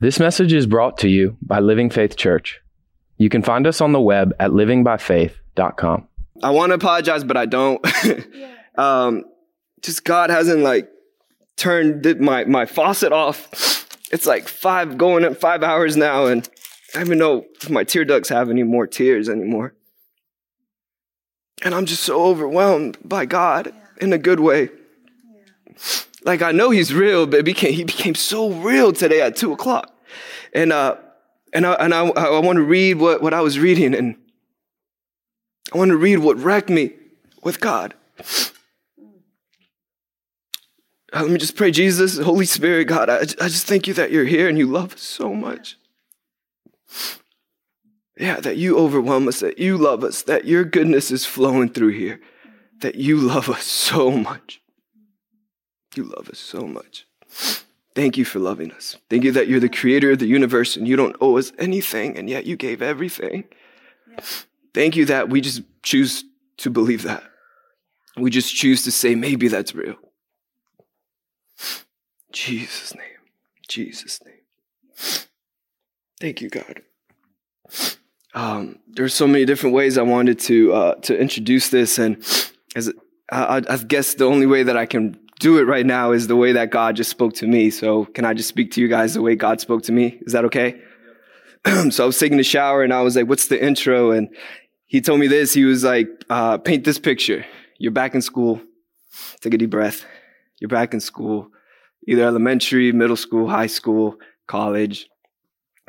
This message is brought to you by Living Faith Church. You can find us on the web at livingbyfaith.com. I want to apologize, but I don't. um, just God hasn't like turned my, my faucet off. It's like five going up five hours now, and I don't even know if my tear ducts have any more tears anymore. And I'm just so overwhelmed by God in a good way. Like I know he's real, but became, he became so real today at two o'clock. And, uh, and I, and I, I want to read what, what I was reading and I want to read what wrecked me with God. Uh, let me just pray, Jesus, Holy Spirit, God, I, I just thank you that you're here and you love us so much. Yeah, that you overwhelm us, that you love us, that your goodness is flowing through here, that you love us so much. You love us so much. Thank you for loving us. Thank you that you're the creator of the universe and you don't owe us anything, and yet you gave everything. Thank you that we just choose to believe that. We just choose to say, maybe that's real. Jesus' name. Jesus' name. Thank you, God. Um, there's so many different ways I wanted to uh, to introduce this, and as I, I guess the only way that I can do it right now is the way that God just spoke to me. So can I just speak to you guys the way God spoke to me? Is that okay? so I was taking a shower and I was like, what's the intro? And he told me this. He was like, uh, paint this picture. You're back in school. Take a deep breath. You're back in school, either elementary, middle school, high school, college.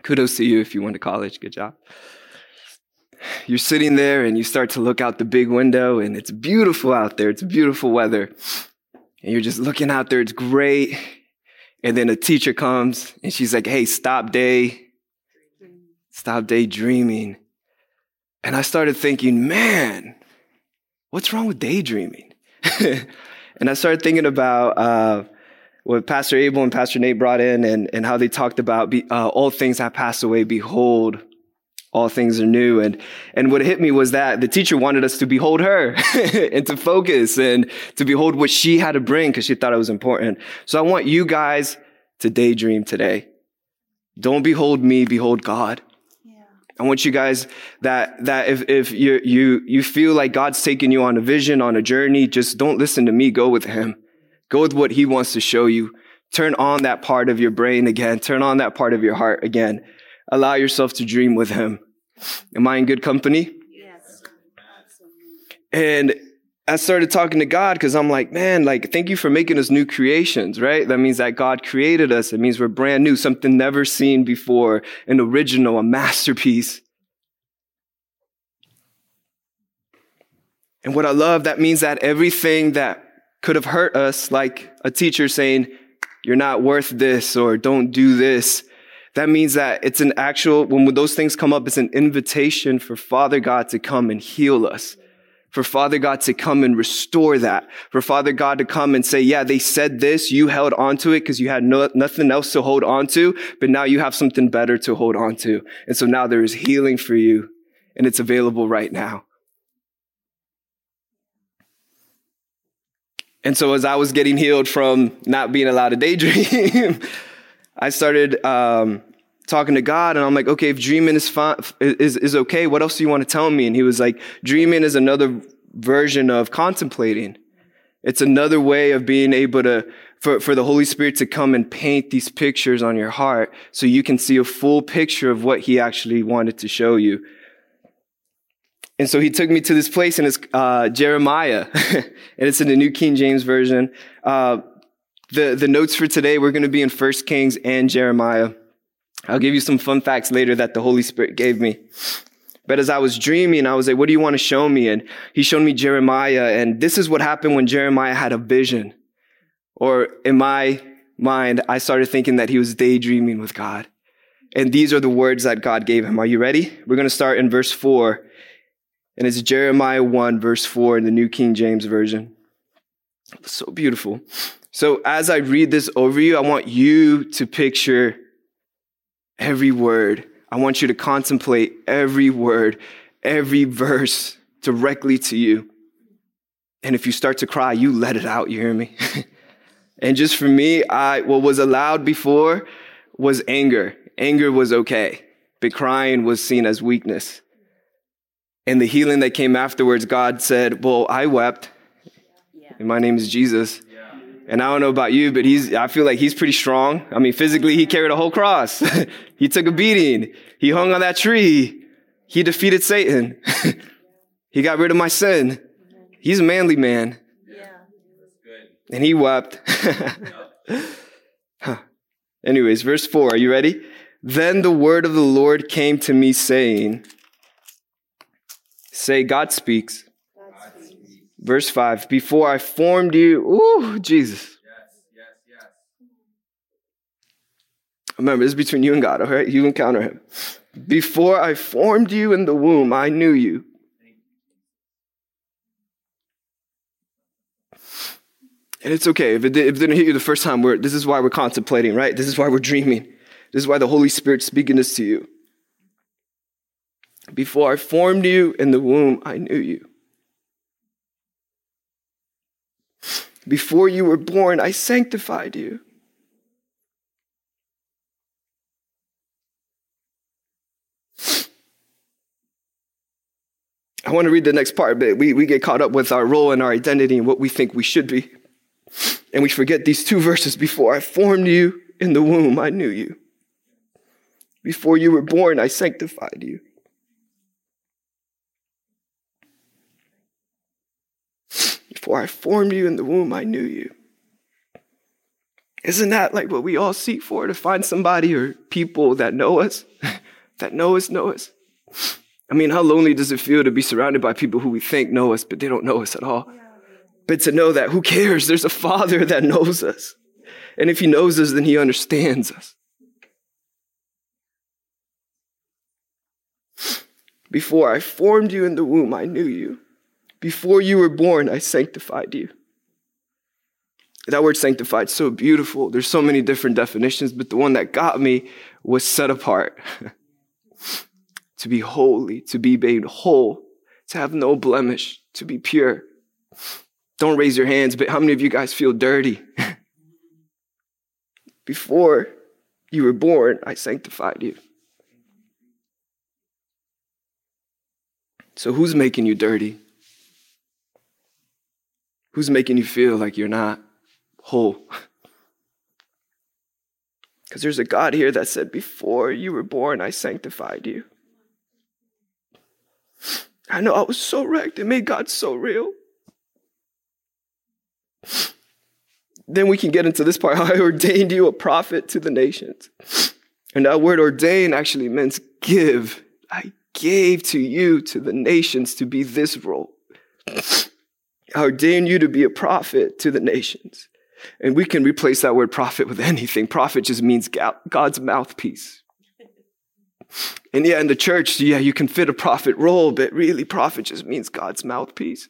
Kudos to you if you went to college. Good job. You're sitting there and you start to look out the big window and it's beautiful out there. It's beautiful weather and you're just looking out there, it's great. And then a teacher comes and she's like, hey, stop day, stop daydreaming. And I started thinking, man, what's wrong with daydreaming? and I started thinking about uh, what Pastor Abel and Pastor Nate brought in and, and how they talked about be, uh, all things have passed away. Behold, all things are new. And, and what hit me was that the teacher wanted us to behold her and to focus and to behold what she had to bring because she thought it was important. So I want you guys to daydream today. Don't behold me, behold God. I want you guys that, that if, if you, you, you feel like God's taking you on a vision, on a journey, just don't listen to me. Go with him. Go with what he wants to show you. Turn on that part of your brain again. Turn on that part of your heart again Allow yourself to dream with him. Am I in good company? Yes. And I started talking to God because I'm like, man, like, thank you for making us new creations, right? That means that God created us. It means we're brand new, something never seen before, an original, a masterpiece. And what I love, that means that everything that could have hurt us, like a teacher saying, you're not worth this or don't do this, that means that it's an actual, when those things come up, it's an invitation for Father God to come and heal us. For Father God to come and restore that. For Father God to come and say, yeah, they said this, you held onto it because you had no, nothing else to hold on to, but now you have something better to hold on to. And so now there is healing for you and it's available right now. And so as I was getting healed from not being allowed to daydream, I started um, talking to God, and I'm like, okay, if dreaming is is is okay, what else do you want to tell me? And He was like, dreaming is another version of contemplating. It's another way of being able to for, for the Holy Spirit to come and paint these pictures on your heart so you can see a full picture of what He actually wanted to show you. And so he took me to this place, and it's uh, Jeremiah, and it's in the New King James Version. Uh, the, the notes for today, we're going to be in First Kings and Jeremiah. I'll give you some fun facts later that the Holy Spirit gave me. But as I was dreaming, I was like, what do you want to show me? And he showed me Jeremiah. And this is what happened when Jeremiah had a vision. Or in my mind, I started thinking that he was daydreaming with God. And these are the words that God gave him. Are you ready? We're going to start in verse 4. And it's Jeremiah 1, verse 4 in the New King James Version. So beautiful. So as I read this over you, I want you to picture every word. I want you to contemplate every word, every verse directly to you. And if you start to cry, you let it out, you hear me? and just for me, I what was allowed before was anger. Anger was okay, but crying was seen as weakness. And the healing that came afterwards, God said, Well, I wept, and my name is Jesus. And I don't know about you, but he's, I feel like he's pretty strong. I mean, physically, he carried a whole cross. he took a beating. He hung on that tree. He defeated Satan. he got rid of my sin. He's a manly man. Yeah. And he wept. huh. Anyways, verse 4, are you ready? Then the word of the Lord came to me saying, Say, God speaks. Verse 5 Before I formed you, ooh, Jesus. Yes, yes, yes. Remember, this is between you and God, all right? You encounter him. Before I formed you in the womb, I knew you. And it's okay if it, if it didn't hit you the first time. We're, this is why we're contemplating, right? This is why we're dreaming. This is why the Holy Spirit's speaking this to you. Before I formed you in the womb, I knew you. Before you were born, I sanctified you. I want to read the next part, but we, we get caught up with our role and our identity and what we think we should be. And we forget these two verses before I formed you in the womb, I knew you. Before you were born, I sanctified you. Before I formed you in the womb, I knew you. Isn't that like what we all seek for to find somebody or people that know us, that know us, know us? I mean, how lonely does it feel to be surrounded by people who we think know us, but they don't know us at all? But to know that who cares? There's a father that knows us. And if he knows us, then he understands us. Before I formed you in the womb, I knew you. Before you were born, I sanctified you. That word sanctified so beautiful. There's so many different definitions, but the one that got me was set apart. to be holy, to be made whole, to have no blemish, to be pure. Don't raise your hands, but how many of you guys feel dirty? Before you were born, I sanctified you. So who's making you dirty? Who's making you feel like you're not whole? Because there's a God here that said, Before you were born, I sanctified you. I know I was so wrecked. It made God so real. Then we can get into this part. I ordained you a prophet to the nations. And that word ordain actually means give. I gave to you, to the nations, to be this role. I ordained you to be a prophet to the nations. And we can replace that word prophet with anything. Prophet just means God's mouthpiece. And yeah, in the church, yeah, you can fit a prophet role, but really, prophet just means God's mouthpiece.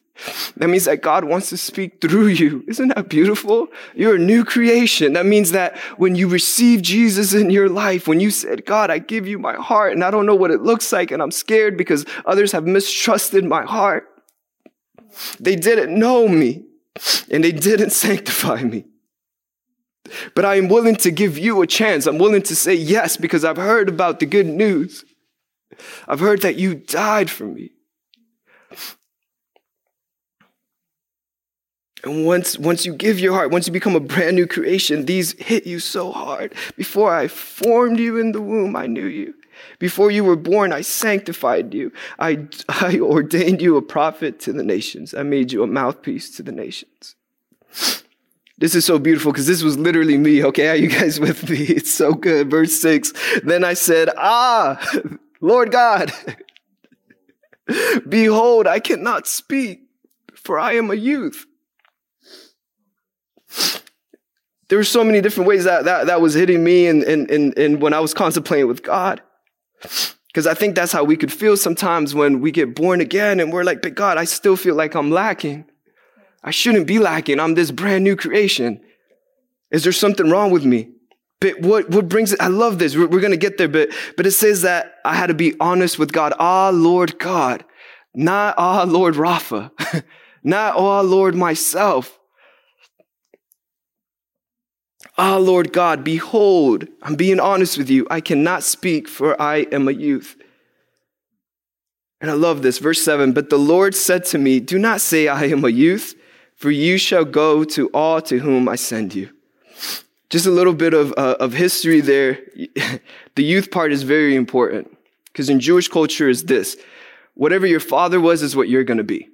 That means that God wants to speak through you. Isn't that beautiful? You're a new creation. That means that when you receive Jesus in your life, when you said, God, I give you my heart and I don't know what it looks like and I'm scared because others have mistrusted my heart. They didn't know me and they didn't sanctify me. But I am willing to give you a chance. I'm willing to say yes because I've heard about the good news. I've heard that you died for me. And once, once you give your heart, once you become a brand new creation, these hit you so hard. Before I formed you in the womb, I knew you. Before you were born, I sanctified you. I, I ordained you a prophet to the nations. I made you a mouthpiece to the nations. This is so beautiful because this was literally me. Okay, are you guys with me? It's so good. Verse six. Then I said, Ah, Lord God, behold, I cannot speak, for I am a youth. There were so many different ways that that, that was hitting me and, and, and, and when I was contemplating with God. Because I think that's how we could feel sometimes when we get born again and we're like, but God, I still feel like I'm lacking. I shouldn't be lacking. I'm this brand new creation. Is there something wrong with me? But what, what brings it? I love this. We're, we're going to get there, but, but it says that I had to be honest with God. Ah, Lord God, not ah, Lord Rafa, not ah, Lord myself. Ah, Lord God, behold, I'm being honest with you. I cannot speak, for I am a youth. And I love this. Verse 7 But the Lord said to me, Do not say I am a youth, for you shall go to all to whom I send you. Just a little bit of, uh, of history there. the youth part is very important because in Jewish culture is this whatever your father was is what you're going to be.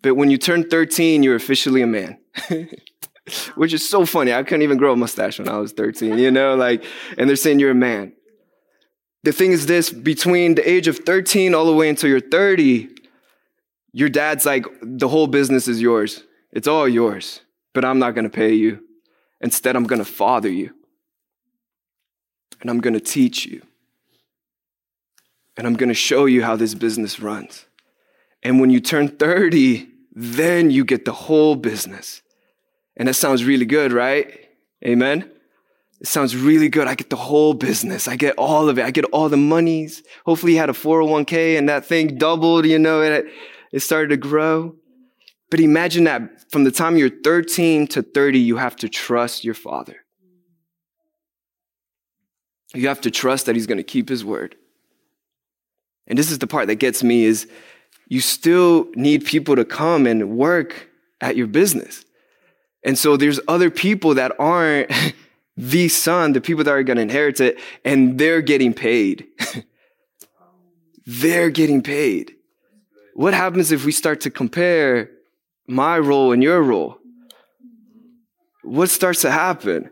But when you turn 13, you're officially a man. Which is so funny. I couldn't even grow a mustache when I was 13, you know, like, and they're saying you're a man. The thing is this between the age of 13 all the way until you're 30, your dad's like, the whole business is yours. It's all yours, but I'm not going to pay you. Instead, I'm going to father you. And I'm going to teach you. And I'm going to show you how this business runs. And when you turn 30, then you get the whole business. And that sounds really good, right? Amen. It sounds really good. I get the whole business. I get all of it. I get all the monies. Hopefully he had a 401k and that thing doubled, you know, and it, it started to grow. But imagine that from the time you're 13 to 30, you have to trust your father. You have to trust that he's going to keep his word. And this is the part that gets me is you still need people to come and work at your business. And so there's other people that aren't the son, the people that are going to inherit it, and they're getting paid. they're getting paid. What happens if we start to compare my role and your role? What starts to happen?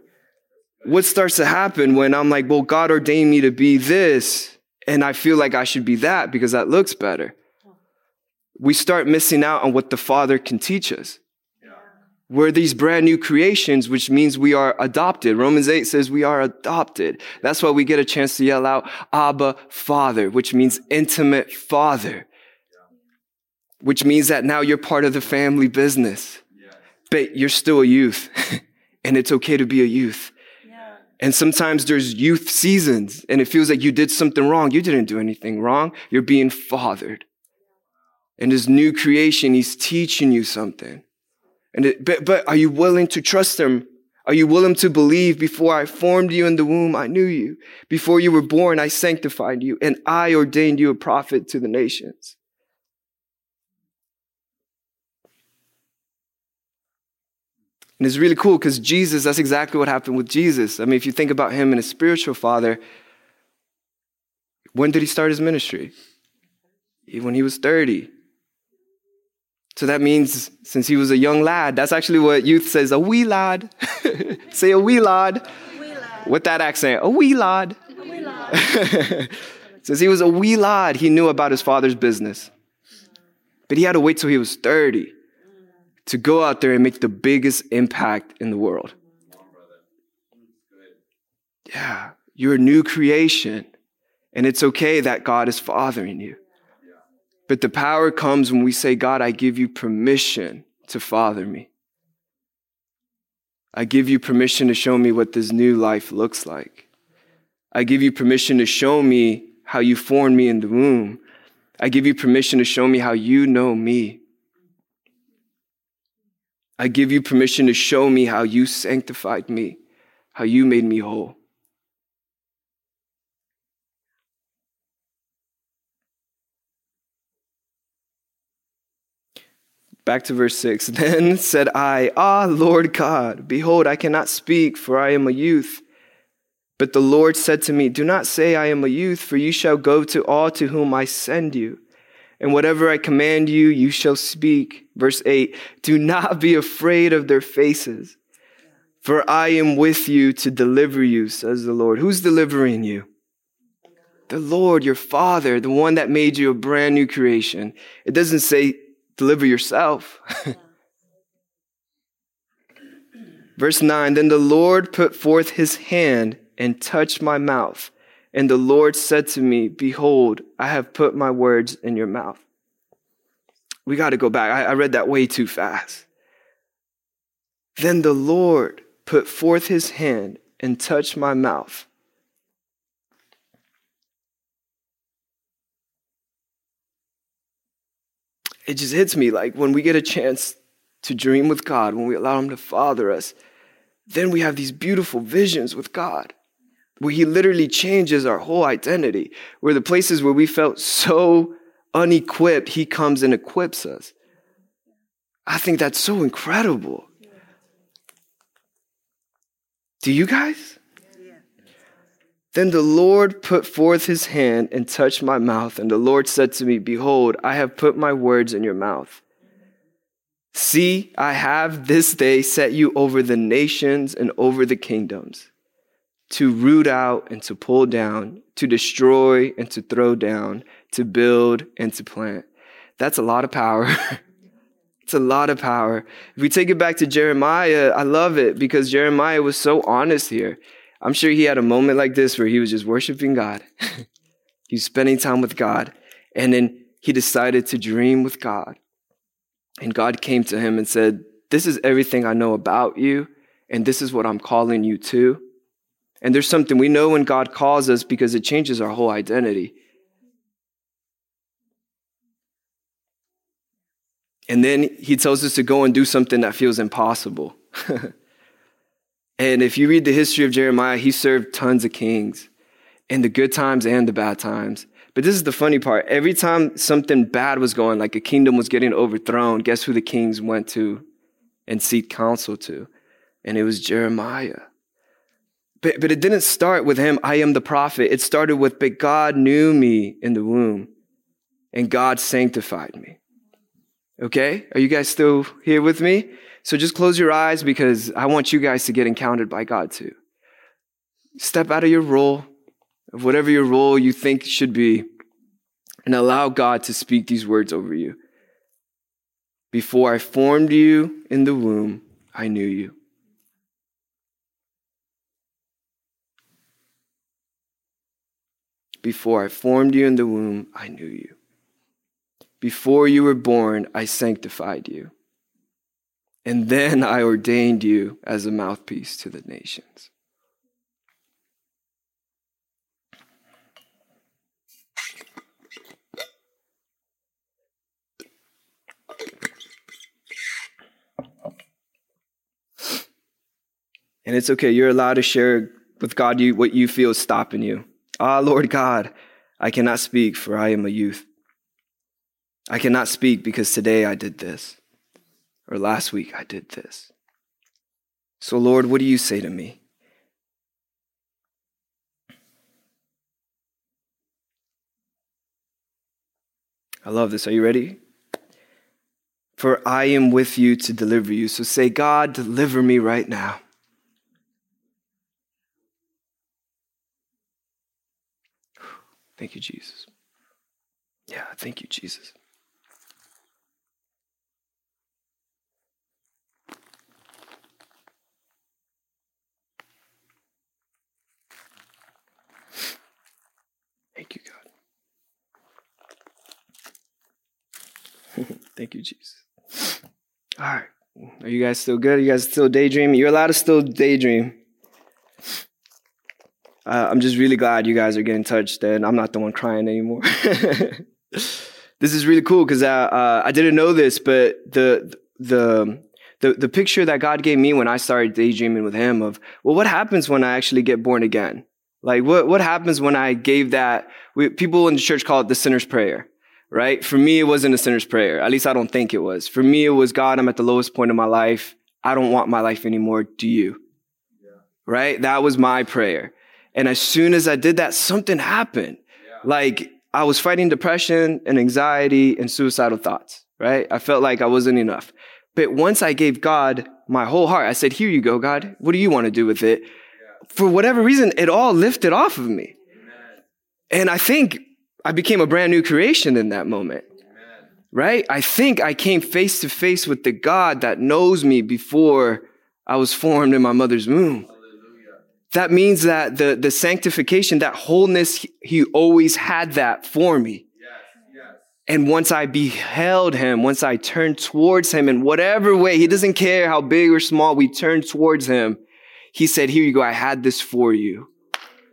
What starts to happen when I'm like, well, God ordained me to be this, and I feel like I should be that because that looks better? We start missing out on what the Father can teach us. We're these brand new creations, which means we are adopted. Romans 8 says we are adopted. That's why we get a chance to yell out, Abba, Father, which means intimate Father. Which means that now you're part of the family business. But you're still a youth. and it's okay to be a youth. And sometimes there's youth seasons and it feels like you did something wrong. You didn't do anything wrong. You're being fathered. And his new creation, he's teaching you something. And it, but, but are you willing to trust him? Are you willing to believe before I formed you in the womb, I knew you. Before you were born, I sanctified you and I ordained you a prophet to the nations. And it's really cool because Jesus, that's exactly what happened with Jesus. I mean, if you think about him and his spiritual father, when did he start his ministry? When he was 30. So that means since he was a young lad, that's actually what youth says, a wee lad. Say a wee lad. wee lad. With that accent, a wee lad. A wee lad. since he was a wee lad, he knew about his father's business. But he had to wait till he was 30 to go out there and make the biggest impact in the world. Yeah, you're a new creation, and it's okay that God is fathering you. But the power comes when we say, God, I give you permission to father me. I give you permission to show me what this new life looks like. I give you permission to show me how you formed me in the womb. I give you permission to show me how you know me. I give you permission to show me how you sanctified me, how you made me whole. Back to verse 6. Then said I, Ah, Lord God, behold, I cannot speak, for I am a youth. But the Lord said to me, Do not say I am a youth, for you shall go to all to whom I send you. And whatever I command you, you shall speak. Verse 8 Do not be afraid of their faces, for I am with you to deliver you, says the Lord. Who's delivering you? The Lord, your Father, the one that made you a brand new creation. It doesn't say deliver yourself. Verse 9 Then the Lord put forth his hand and touched my mouth. And the Lord said to me, Behold, I have put my words in your mouth. We got to go back. I, I, read that way too fast. Then the Lord put forth his hand and touched my mouth. It just hits me like when we get a chance to dream with God, when we allow Him to father us, then we have these beautiful visions with God where He literally changes our whole identity, where the places where we felt so unequipped, He comes and equips us. I think that's so incredible. Do you guys? Then the Lord put forth his hand and touched my mouth, and the Lord said to me, Behold, I have put my words in your mouth. See, I have this day set you over the nations and over the kingdoms, to root out and to pull down, to destroy and to throw down, to build and to plant. That's a lot of power. it's a lot of power. If we take it back to Jeremiah, I love it because Jeremiah was so honest here. I'm sure he had a moment like this where he was just worshiping God. he was spending time with God. And then he decided to dream with God. And God came to him and said, This is everything I know about you, and this is what I'm calling you to. And there's something we know when God calls us because it changes our whole identity. And then he tells us to go and do something that feels impossible. And if you read the history of Jeremiah, he served tons of kings in the good times and the bad times. But this is the funny part. Every time something bad was going, like a kingdom was getting overthrown, guess who the kings went to and seek counsel to? And it was Jeremiah. But, but it didn't start with him, I am the prophet. It started with, but God knew me in the womb and God sanctified me. Okay? Are you guys still here with me? So just close your eyes because I want you guys to get encountered by God too. Step out of your role, of whatever your role you think should be, and allow God to speak these words over you. Before I formed you in the womb, I knew you. Before I formed you in the womb, I knew you. Before you were born, I sanctified you and then I ordained you as a mouthpiece to the nations. And it's okay. You're allowed to share with God you, what you feel is stopping you. Ah, Lord God, I cannot speak for I am a youth. I cannot speak because today I did this. Or last week I did this. So, Lord, what do you say to me? I love this. Are you ready? For I am with you to deliver you. So say, God, deliver me right now. Thank you, Jesus. Yeah, thank you, Jesus. Thank you, God. Thank you, Jesus. All right. Are you guys still good? Are you guys still daydreaming? You're allowed to still daydream. Uh, I'm just really glad you guys are getting touched and I'm not the one crying anymore. this is really cool because I, uh, I didn't know this, but the, the, the, the picture that God gave me when I started daydreaming with Him of, well, what happens when I actually get born again? Like what, what happens when I gave that? We, people in the church call it the sinner's prayer, right? For me, it wasn't a sinner's prayer. At least I don't think it was. For me, it was God, I'm at the lowest point of my life. I don't want my life anymore. Do you? Yeah. Right? That was my prayer. And as soon as I did that, something happened. Yeah. Like I was fighting depression and anxiety and suicidal thoughts, right? I felt like I wasn't enough. But once I gave God my whole heart, I said, here you go, God. What do you want to do with it? For whatever reason, it all lifted off of me. Amen. And I think I became a brand new creation in that moment. Amen. Right? I think I came face to face with the God that knows me before I was formed in my mother's womb. Hallelujah. That means that the, the sanctification, that wholeness, he always had that for me. And once I beheld him, once I turned towards him in whatever way, he doesn't care how big or small we turn towards him. He said, Here you go. I had this for you.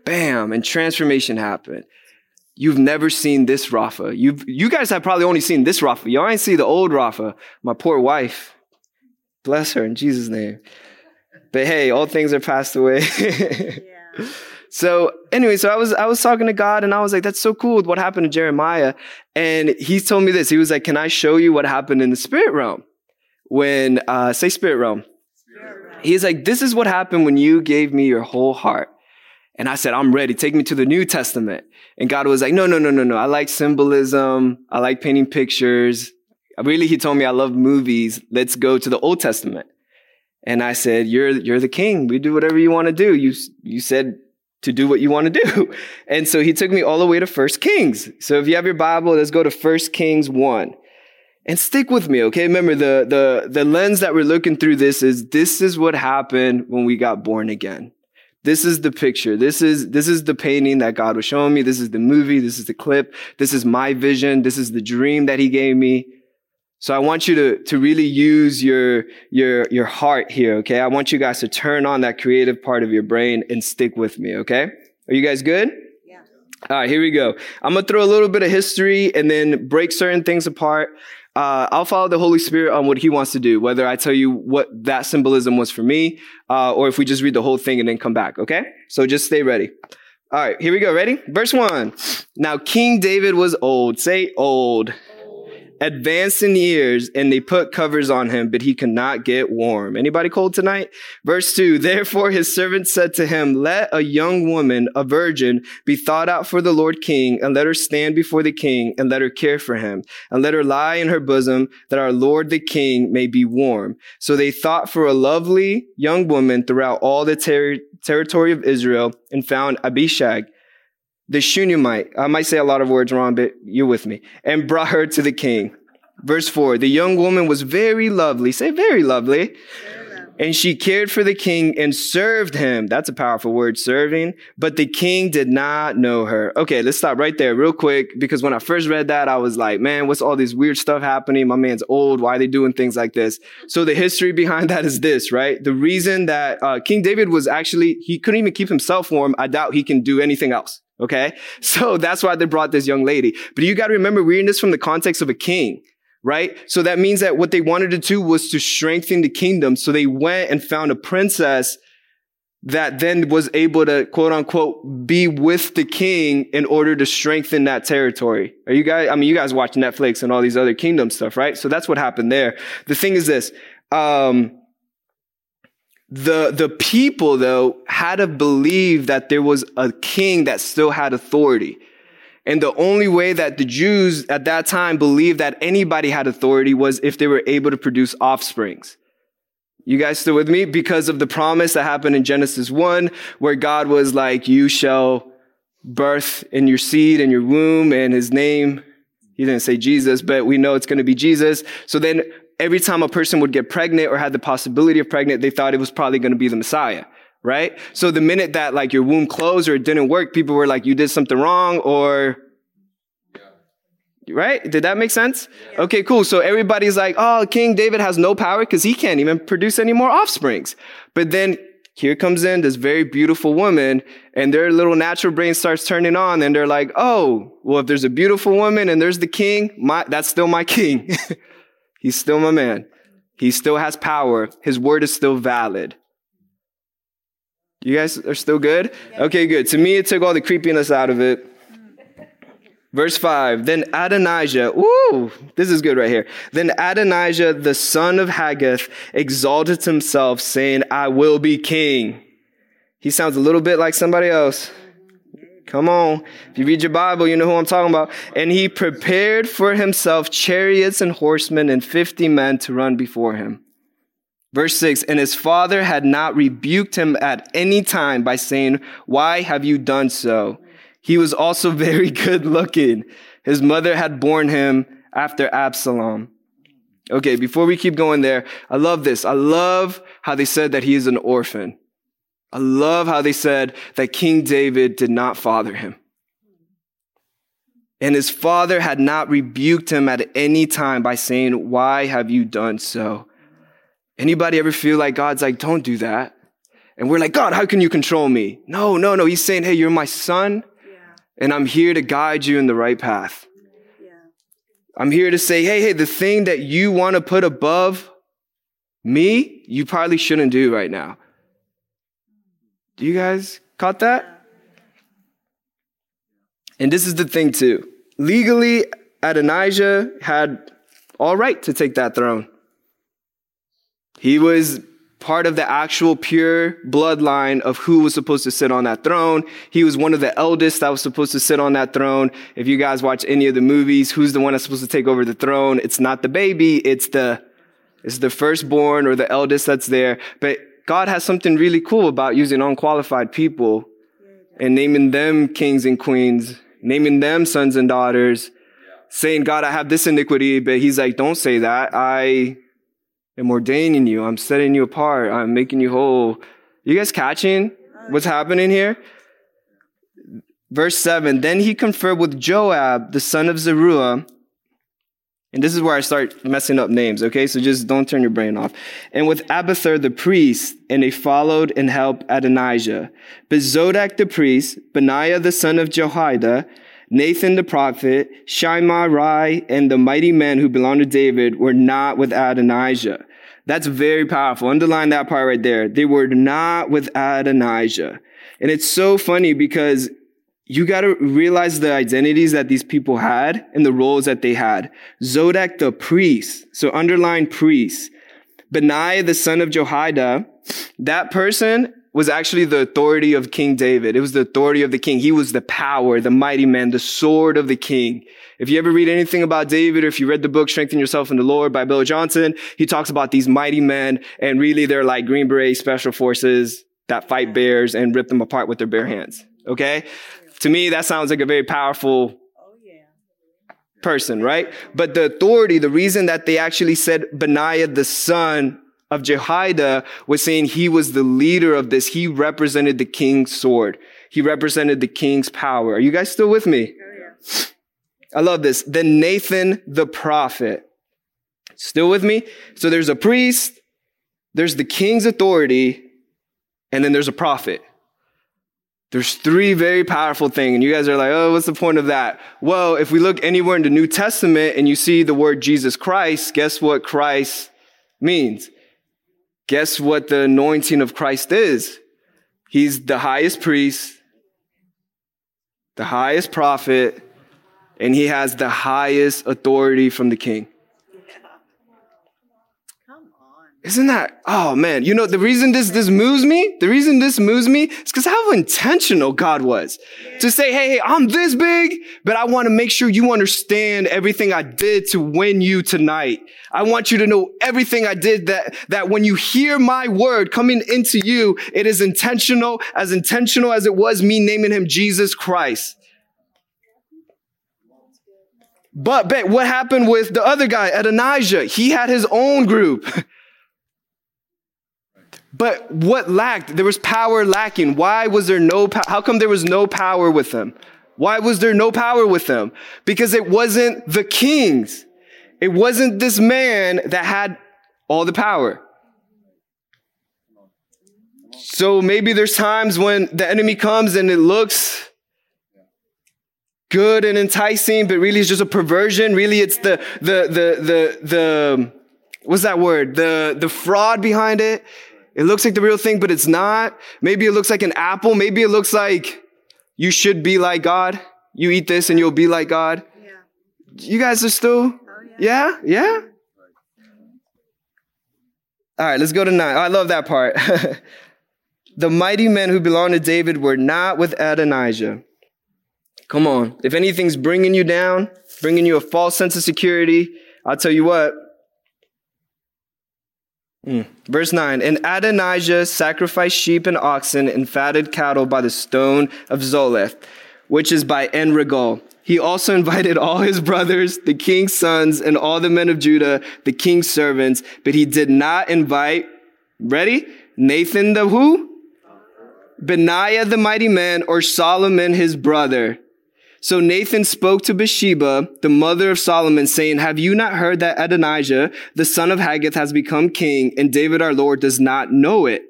Bam. And transformation happened. You've never seen this Rafa. You've, you guys have probably only seen this Rafa. Y'all ain't see the old Rafa. My poor wife. Bless her in Jesus' name. But hey, all things are passed away. Yeah. So anyway, so I was I was talking to God and I was like, that's so cool what happened to Jeremiah. And he told me this. He was like, Can I show you what happened in the spirit realm? When uh say spirit realm. He's like, This is what happened when you gave me your whole heart. And I said, I'm ready. Take me to the New Testament. And God was like, No, no, no, no, no. I like symbolism. I like painting pictures. Really, he told me I love movies. Let's go to the Old Testament. And I said, You're you're the king. We do whatever you want to do. You you said to do what you want to do. And so he took me all the way to First Kings. So if you have your Bible, let's go to First Kings 1. And stick with me, okay? Remember the the the lens that we're looking through this is this is what happened when we got born again. This is the picture. This is this is the painting that God was showing me. This is the movie. This is the clip. This is my vision. This is the dream that he gave me. So I want you to, to really use your, your, your heart here, okay? I want you guys to turn on that creative part of your brain and stick with me, okay? Are you guys good? Yeah. All right, here we go. I'm gonna throw a little bit of history and then break certain things apart. Uh, I'll follow the Holy Spirit on what He wants to do, whether I tell you what that symbolism was for me, uh, or if we just read the whole thing and then come back, okay? So just stay ready. All right, here we go. Ready? Verse one. Now King David was old. Say old advanced in years and they put covers on him, but he could not get warm. Anybody cold tonight? Verse two, therefore his servant said to him, let a young woman, a virgin, be thought out for the Lord king and let her stand before the king and let her care for him and let her lie in her bosom that our Lord the king may be warm. So they thought for a lovely young woman throughout all the ter- territory of Israel and found Abishag the Shunammite. I might say a lot of words wrong, but you're with me. And brought her to the king. Verse four, the young woman was very lovely. Say very lovely. And she cared for the king and served him. That's a powerful word, serving. But the king did not know her. Okay, let's stop right there real quick. Because when I first read that, I was like, man, what's all this weird stuff happening? My man's old. Why are they doing things like this? So the history behind that is this, right? The reason that uh, King David was actually, he couldn't even keep himself warm. I doubt he can do anything else. Okay. So that's why they brought this young lady. But you got to remember, we're reading this from the context of a king, right? So that means that what they wanted to do was to strengthen the kingdom. So they went and found a princess that then was able to quote unquote be with the king in order to strengthen that territory. Are you guys, I mean, you guys watch Netflix and all these other kingdom stuff, right? So that's what happened there. The thing is this, um, the, the people though had to believe that there was a king that still had authority. And the only way that the Jews at that time believed that anybody had authority was if they were able to produce offsprings. You guys still with me? Because of the promise that happened in Genesis 1, where God was like, you shall birth in your seed and your womb and his name. He didn't say Jesus, but we know it's going to be Jesus. So then every time a person would get pregnant or had the possibility of pregnant, they thought it was probably going to be the Messiah, right? So the minute that like your womb closed or it didn't work, people were like, you did something wrong or, right? Did that make sense? Okay, cool. So everybody's like, oh, King David has no power because he can't even produce any more offsprings. But then here comes in this very beautiful woman and their little natural brain starts turning on and they're like, oh, well, if there's a beautiful woman and there's the king, my, that's still my king. He's still my man. He still has power. His word is still valid. You guys are still good? Okay, good. To me, it took all the creepiness out of it. Verse 5 Then Adonijah, ooh, this is good right here. Then Adonijah, the son of Haggith, exalted himself, saying, I will be king. He sounds a little bit like somebody else. Come on. If you read your Bible, you know who I'm talking about. And he prepared for himself chariots and horsemen and 50 men to run before him. Verse 6 And his father had not rebuked him at any time by saying, Why have you done so? He was also very good looking. His mother had borne him after Absalom. Okay, before we keep going there, I love this. I love how they said that he is an orphan. I love how they said that King David did not father him. And his father had not rebuked him at any time by saying, why have you done so? Anybody ever feel like God's like, don't do that? And we're like, God, how can you control me? No, no, no. He's saying, hey, you're my son Yeah. and I'm here to guide you in the right path. Yeah. I'm here to say, hey, hey, the thing that you want to put above me, you probably shouldn't do right now. Do you guys caught that? And this is the thing too. Legally, Adonijah had all right to take that throne. He was part of the actual pure bloodline of who was supposed to sit on that throne. He was one of the eldest that was supposed to sit on that throne. If you guys watch any of the movies, who's the one that's supposed to take over the throne? It's not the baby, it's the it's the firstborn or the eldest that's there. But God has something really cool about using unqualified people and naming them kings and queens, naming them sons and daughters, saying, God, I have this iniquity, but he's like, don't say that. I am ordaining you. I'm setting you apart. I'm making you whole. You guys catching what's happening here? Verse 7 Then he conferred with Joab, the son of Zeruiah. And this is where I start messing up names, okay? So just don't turn your brain off. And with Abiathar the priest, and they followed and helped Adonijah. But Zadok the priest, Benaiah the son of Jehoiada, Nathan the prophet, Shimei, Rei, and the mighty men who belonged to David were not with Adonijah. That's very powerful. Underline that part right there. They were not with Adonijah. And it's so funny because you got to realize the identities that these people had and the roles that they had. Zadok the priest. So underline priest. Benaiah the son of Jehoiada. That person was actually the authority of King David. It was the authority of the king. He was the power, the mighty man, the sword of the king. If you ever read anything about David, or if you read the book Strengthen Yourself in the Lord by Bill Johnson, he talks about these mighty men, and really they're like Green Beret special forces that fight bears and rip them apart with their bare hands. Okay? To me, that sounds like a very powerful oh, person, right? But the authority, the reason that they actually said Benaiah, the son of Jehoiada, was saying he was the leader of this. He represented the king's sword. He represented the king's power. Are you guys still with me? I love this. Then Nathan the prophet. Still with me? So there's a priest, there's the king's authority, and then there's a prophet. There's three very powerful things, and you guys are like, oh, what's the point of that? Well, if we look anywhere in the New Testament and you see the word Jesus Christ, guess what Christ means? Guess what the anointing of Christ is? He's the highest priest, the highest prophet, and he has the highest authority from the king. Isn't that, oh man, you know, the reason this, this moves me, the reason this moves me is because how intentional God was to say, hey, hey, I'm this big, but I want to make sure you understand everything I did to win you tonight. I want you to know everything I did that, that when you hear my word coming into you, it is intentional, as intentional as it was me naming him Jesus Christ. But, but what happened with the other guy, Adonijah? He had his own group. But what lacked? There was power lacking. Why was there no power? How come there was no power with them? Why was there no power with them? Because it wasn't the kings. It wasn't this man that had all the power. So maybe there's times when the enemy comes and it looks good and enticing, but really it's just a perversion. Really it's the, the, the, the, the, what's that word? The, the fraud behind it. It looks like the real thing, but it's not. Maybe it looks like an apple. Maybe it looks like you should be like God. You eat this and you'll be like God. Yeah. You guys are still, oh, yeah. yeah, yeah. All right, let's go to nine. Oh, I love that part. the mighty men who belonged to David were not with Adonijah. Come on. If anything's bringing you down, bringing you a false sense of security, I'll tell you what, Mm. Verse 9 And Adonijah sacrificed sheep and oxen and fatted cattle by the stone of Zoleth, which is by En Rogel. He also invited all his brothers, the king's sons, and all the men of Judah, the king's servants, but he did not invite, ready? Nathan the who? Benaiah the mighty man, or Solomon his brother. So Nathan spoke to Bathsheba, the mother of Solomon, saying, Have you not heard that Adonijah, the son of Haggith, has become king, and David our Lord does not know it?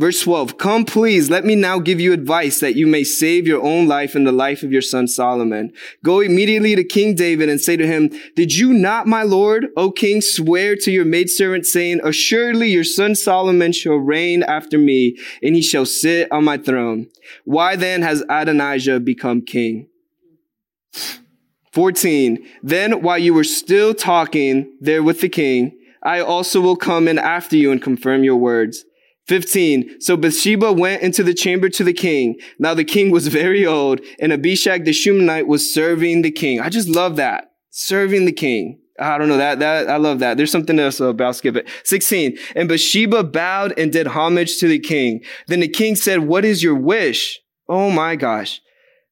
Verse 12, come please, let me now give you advice that you may save your own life and the life of your son Solomon. Go immediately to King David and say to him, did you not, my lord, O king, swear to your maidservant saying, assuredly your son Solomon shall reign after me and he shall sit on my throne. Why then has Adonijah become king? 14. Then while you were still talking there with the king, I also will come in after you and confirm your words. 15. So Bathsheba went into the chamber to the king. Now the king was very old and Abishag the Shunammite was serving the king. I just love that. Serving the king. I don't know that, that, I love that. There's something else about, skip it. 16. And Bathsheba bowed and did homage to the king. Then the king said, what is your wish? Oh my gosh.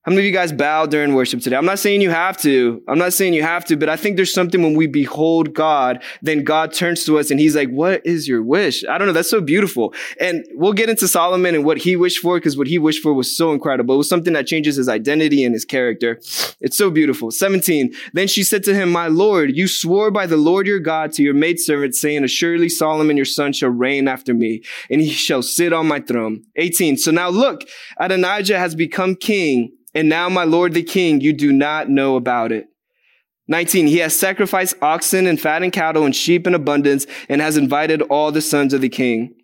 How many of you guys bow during worship today? I'm not saying you have to. I'm not saying you have to, but I think there's something when we behold God, then God turns to us and he's like, what is your wish? I don't know. That's so beautiful. And we'll get into Solomon and what he wished for because what he wished for was so incredible. It was something that changes his identity and his character. It's so beautiful. 17. Then she said to him, my Lord, you swore by the Lord your God to your maidservant saying, assuredly Solomon your son shall reign after me and he shall sit on my throne. 18. So now look, Adonijah has become king and now, my Lord the King, you do not know about it. 19. He has sacrificed oxen and fattened cattle and sheep in abundance and has invited all the sons of the king.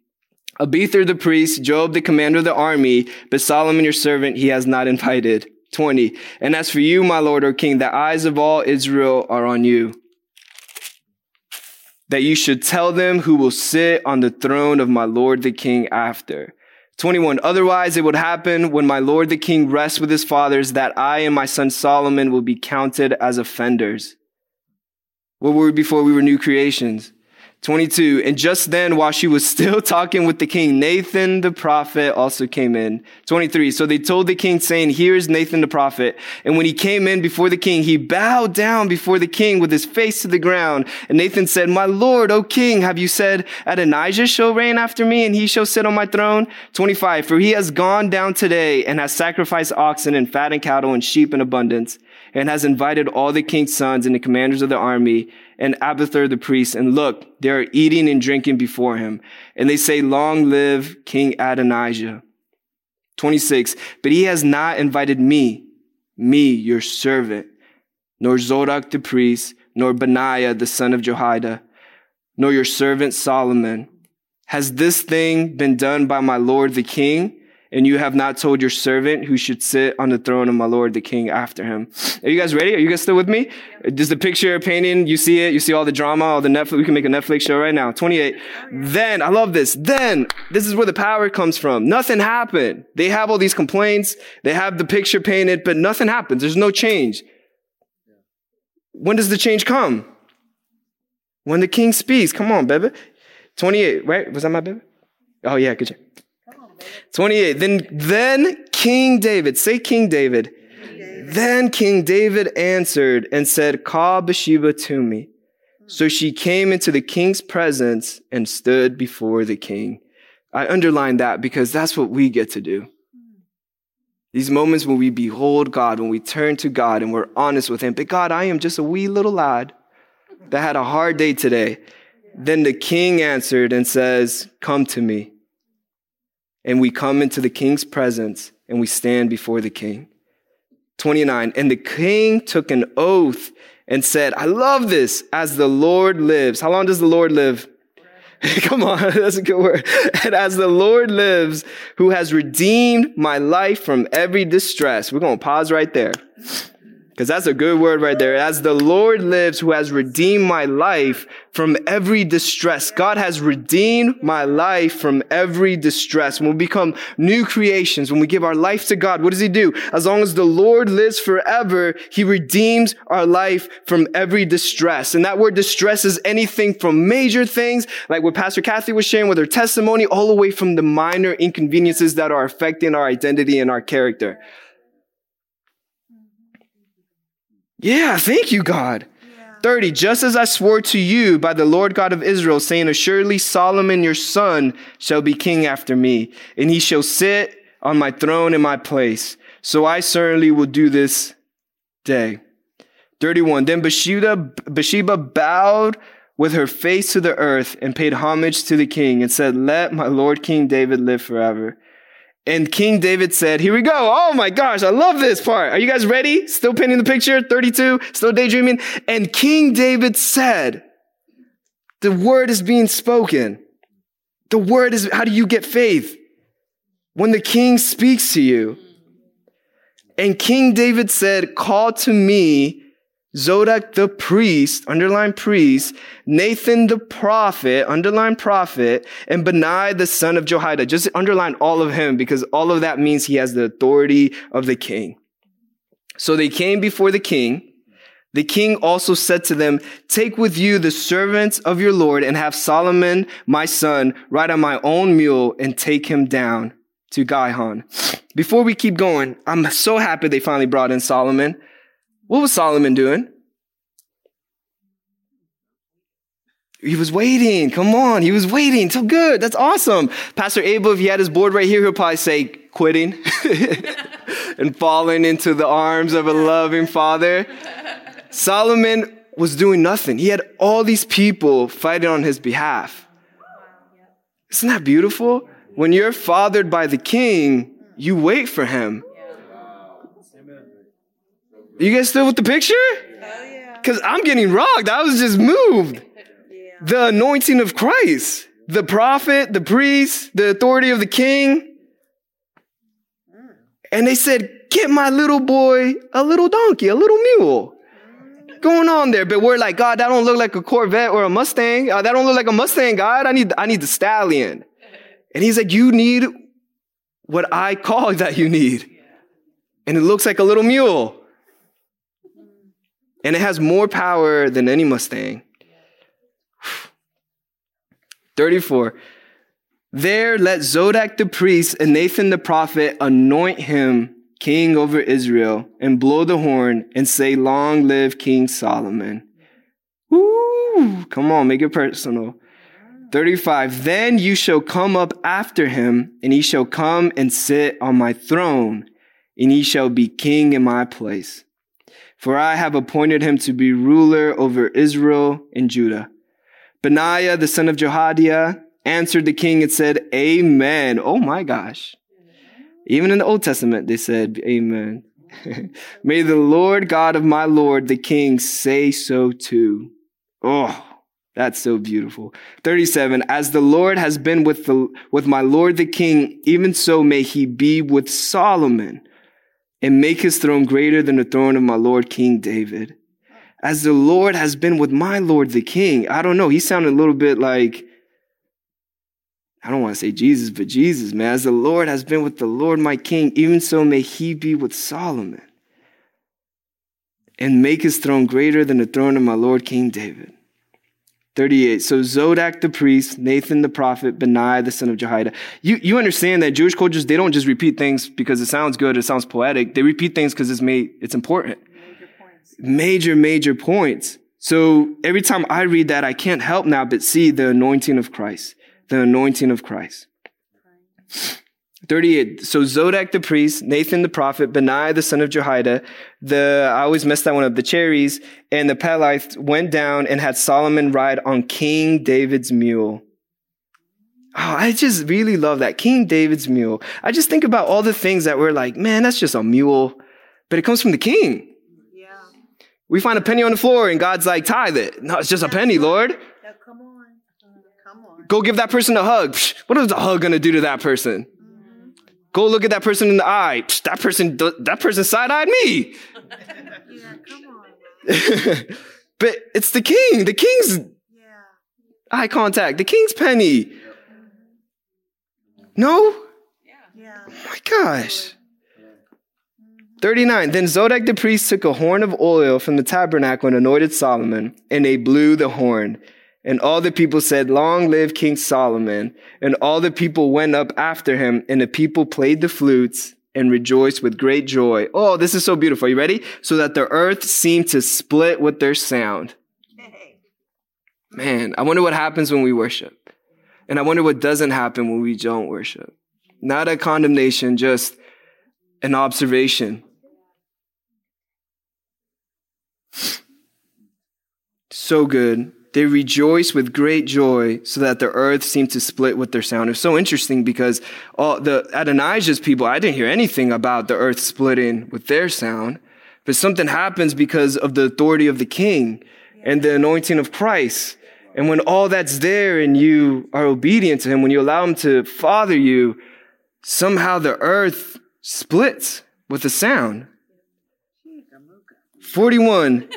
Abiathar the priest, Joab the commander of the army, but Solomon your servant he has not invited. 20. And as for you, my Lord or King, the eyes of all Israel are on you. That you should tell them who will sit on the throne of my Lord the King after. 21. Otherwise, it would happen when my Lord the king rests with his fathers that I and my son Solomon will be counted as offenders. What were we before we were new creations? 22. And just then, while she was still talking with the king, Nathan the prophet also came in. 23. So they told the king saying, here is Nathan the prophet. And when he came in before the king, he bowed down before the king with his face to the ground. And Nathan said, my lord, O king, have you said Adonijah shall reign after me and he shall sit on my throne? 25. For he has gone down today and has sacrificed oxen and fattened cattle and sheep in abundance and has invited all the king's sons and the commanders of the army and Abiathar the priest. And look, they are eating and drinking before him. And they say, long live King Adonijah. 26. But he has not invited me, me, your servant, nor Zadok the priest, nor Benaiah the son of Jehoiada, nor your servant Solomon. Has this thing been done by my lord the king? And you have not told your servant who should sit on the throne of my Lord the King after him. Are you guys ready? Are you guys still with me? Does the picture painting, you see it? You see all the drama, all the Netflix, we can make a Netflix show right now. 28. Then, I love this. Then, this is where the power comes from. Nothing happened. They have all these complaints. They have the picture painted, but nothing happens. There's no change. When does the change come? When the king speaks. Come on, baby. 28, right? Was that my baby? Oh yeah, good job. 28. Then, then King David, say King David. King David. Then King David answered and said, call Bathsheba to me. So she came into the king's presence and stood before the king. I underline that because that's what we get to do. These moments when we behold God, when we turn to God and we're honest with Him. But God, I am just a wee little lad that had a hard day today. Then the king answered and says, Come to me and we come into the king's presence and we stand before the king. 29. And the king took an oath and said, I love this as the Lord lives. How long does the Lord live? Come on, that's a good word. And as the Lord lives, who has redeemed my life from every distress. We're going to pause right there. Because that's a good word right there. As the Lord lives, who has redeemed my life from every distress. God has redeemed my life from every distress. When we become new creations, when we give our life to God, what does He do? As long as the Lord lives forever, He redeems our life from every distress. And that word distress is anything from major things, like what Pastor Kathy was sharing with her testimony, all the way from the minor inconveniences that are affecting our identity and our character. Yeah, thank you, God. 30, just as I swore to you by the Lord God of Israel, saying, Assuredly Solomon your son shall be king after me, and he shall sit on my throne in my place. So I certainly will do this day. 31, then Bathsheba, Bathsheba bowed with her face to the earth and paid homage to the king and said, Let my Lord King David live forever. And King David said, Here we go. Oh my gosh, I love this part. Are you guys ready? Still painting the picture? 32, still daydreaming? And King David said, The word is being spoken. The word is, how do you get faith? When the king speaks to you. And King David said, Call to me Zadok the priest, underline priest, Nathan the prophet, underline prophet, and Benaiah the son of Jehoiada. Just underline all of him because all of that means he has the authority of the king. So they came before the king. The king also said to them, take with you the servants of your Lord and have Solomon, my son, ride on my own mule and take him down to Gihon. Before we keep going, I'm so happy they finally brought in Solomon. What was Solomon doing? He was waiting. Come on. He was waiting. So good. That's awesome. Pastor Abel, if he had his board right here, he'll probably say quitting and falling into the arms of a loving father. Solomon was doing nothing. He had all these people fighting on his behalf. Isn't that beautiful? When you're fathered by the king, you wait for him. You guys still with the picture? Because I'm getting rocked. I was just moved. The anointing of Christ, the prophet, the priest, the authority of the king. And they said, Get my little boy a little donkey, a little mule. Going on there, but we're like, God, that don't look like a Corvette or a Mustang. Uh, that don't look like a Mustang, God. I need, I need the stallion. And he's like, You need what I call that you need. And it looks like a little mule. And it has more power than any Mustang. 34. There let Zadok the priest and Nathan the prophet anoint him king over Israel and blow the horn and say, Long live King Solomon. Woo! Come on, make it personal. 35. Then you shall come up after him, and he shall come and sit on my throne, and he shall be king in my place. For I have appointed him to be ruler over Israel and Judah. Benaiah, the son of Jehoiada, answered the king and said, Amen. Oh my gosh. Even in the Old Testament, they said, Amen. May the Lord God of my Lord, the king, say so too. Oh, that's so beautiful. 37. As the Lord has been with the, with my Lord the king, even so may he be with Solomon and make his throne greater than the throne of my Lord King David as the Lord has been with my Lord the King. I don't know. He sounded a little bit like, I don't want to say Jesus, but Jesus, man. As the Lord has been with the Lord my King, even so may he be with Solomon and make his throne greater than the throne of my Lord King David. 38. So Zadok the priest, Nathan the prophet, Benaiah the son of Jehoiada. You, you understand that Jewish cultures, they don't just repeat things because it sounds good, it sounds poetic. They repeat things because it's made, it's important major, major points. So every time I read that, I can't help now but see the anointing of Christ, the anointing of Christ. 38. So Zadok the priest, Nathan the prophet, Benaiah the son of Jehoiada, the, I always mess that one up, the cherries, and the Pelethites went down and had Solomon ride on King David's mule. Oh, I just really love that. King David's mule. I just think about all the things that we're like, man, that's just a mule, but it comes from the king. Yeah. We find a penny on the floor and God's like, tithe it. No, it's just a penny, Lord. Now, come on. Come on. Go give that person a hug. What is a hug going to do to that person? Go look at that person in the eye. That person, that person side-eyed me. yeah, come on. but it's the king. The king's yeah. eye contact. The king's penny. No? Yeah. Oh my gosh. 39. Then Zadok the priest took a horn of oil from the tabernacle and anointed Solomon, and they blew the horn. And all the people said, Long live King Solomon. And all the people went up after him, and the people played the flutes and rejoiced with great joy. Oh, this is so beautiful. Are you ready? So that the earth seemed to split with their sound. Man, I wonder what happens when we worship. And I wonder what doesn't happen when we don't worship. Not a condemnation, just an observation. So good. They rejoiced with great joy so that the earth seemed to split with their sound. It's so interesting because all the Adonijah's people, I didn't hear anything about the earth splitting with their sound, but something happens because of the authority of the king and the anointing of Christ. And when all that's there and you are obedient to him, when you allow him to father you, somehow the earth splits with a sound. 41.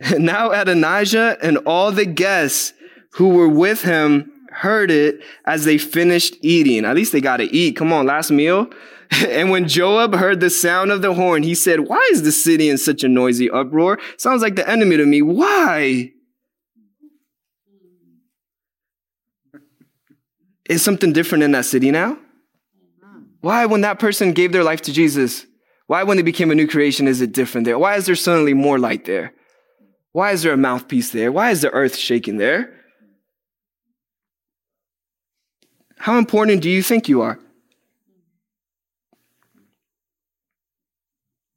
now Adonijah and all the guests who were with him heard it as they finished eating. At least they got to eat. Come on, last meal. and when Joab heard the sound of the horn, he said, Why is the city in such a noisy uproar? Sounds like the enemy to me. Why? Is something different in that city now? Why, when that person gave their life to Jesus, why, when they became a new creation, is it different there? Why is there suddenly more light there? Why is there a mouthpiece there? Why is the earth shaking there? How important do you think you are?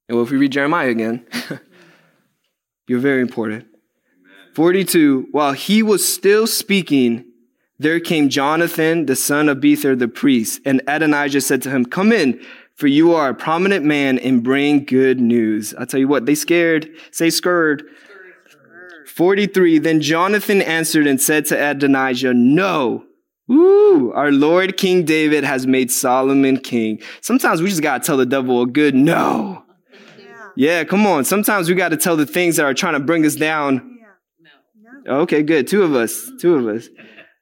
And well, if we read Jeremiah again, you're very important. 42, while he was still speaking, there came Jonathan, the son of Bether, the priest, and Adonijah said to him, Come in, for you are a prominent man and bring good news. I tell you what, they scared, say scared. 43, then Jonathan answered and said to Adonijah, No. Woo, our Lord King David has made Solomon king. Sometimes we just gotta tell the devil a good no. Yeah, yeah come on. Sometimes we gotta tell the things that are trying to bring us down. Yeah. Okay, good. Two of us. Two of us.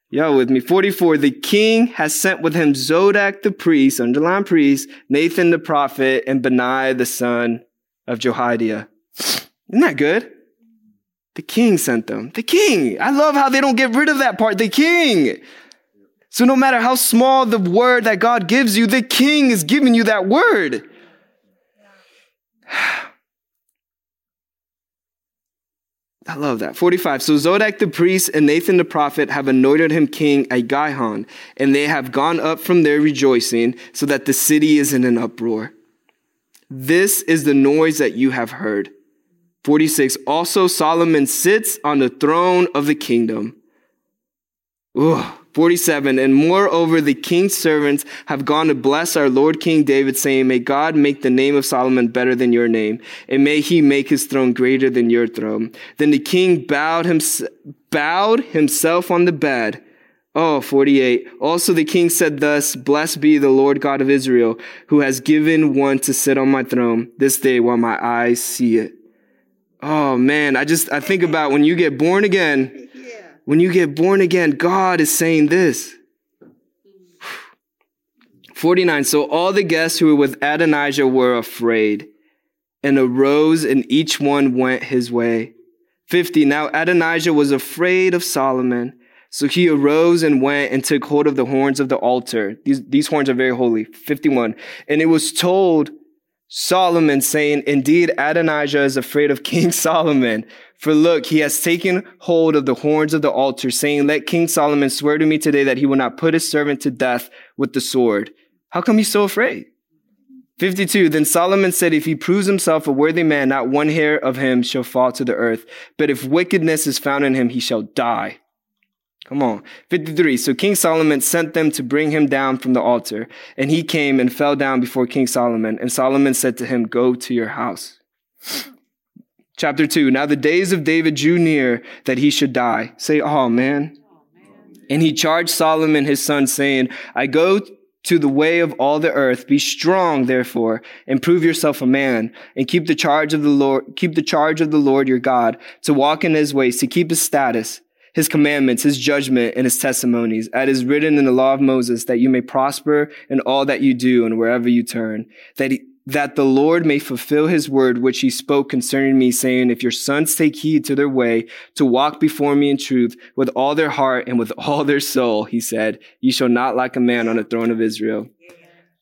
Y'all with me. 44. The king has sent with him Zadok the priest, underline priest, Nathan the prophet, and Benaiah the son of Jehoiada. Isn't that good? The king sent them. The king. I love how they don't get rid of that part. The king. So no matter how small the word that God gives you, the king is giving you that word. I love that. 45. So Zadok the priest and Nathan the prophet have anointed him king at Gihon, and they have gone up from there rejoicing, so that the city is in an uproar. This is the noise that you have heard. 46. Also, Solomon sits on the throne of the kingdom. Ooh, 47. And moreover, the king's servants have gone to bless our Lord King David, saying, May God make the name of Solomon better than your name, and may he make his throne greater than your throne. Then the king bowed, hims- bowed himself on the bed. Oh, 48. Also the king said thus, Blessed be the Lord God of Israel, who has given one to sit on my throne this day while my eyes see it. Oh man, I just, I think about when you get born again, when you get born again, God is saying this. 49. So all the guests who were with Adonijah were afraid and arose and each one went his way. 50. Now Adonijah was afraid of Solomon. So he arose and went and took hold of the horns of the altar. These, these horns are very holy. 51. And it was told Solomon saying, Indeed, Adonijah is afraid of King Solomon. For look, he has taken hold of the horns of the altar, saying, Let King Solomon swear to me today that he will not put his servant to death with the sword. How come he's so afraid? 52. Then Solomon said, If he proves himself a worthy man, not one hair of him shall fall to the earth. But if wickedness is found in him, he shall die. Come on. 53. So King Solomon sent them to bring him down from the altar. And he came and fell down before King Solomon. And Solomon said to him, Go to your house. Chapter 2. Now the days of David drew near that he should die. Say, Oh man. And he charged Solomon his son, saying, I go to the way of all the earth. Be strong, therefore, and prove yourself a man, and keep the charge of the Lord, keep the charge of the Lord your God, to walk in his ways, to keep his status his commandments, his judgment, and his testimonies, as is written in the law of Moses, that you may prosper in all that you do and wherever you turn, that he, that the Lord may fulfill his word, which he spoke concerning me, saying, If your sons take heed to their way to walk before me in truth with all their heart and with all their soul, he said, you shall not lack a man on the throne of Israel.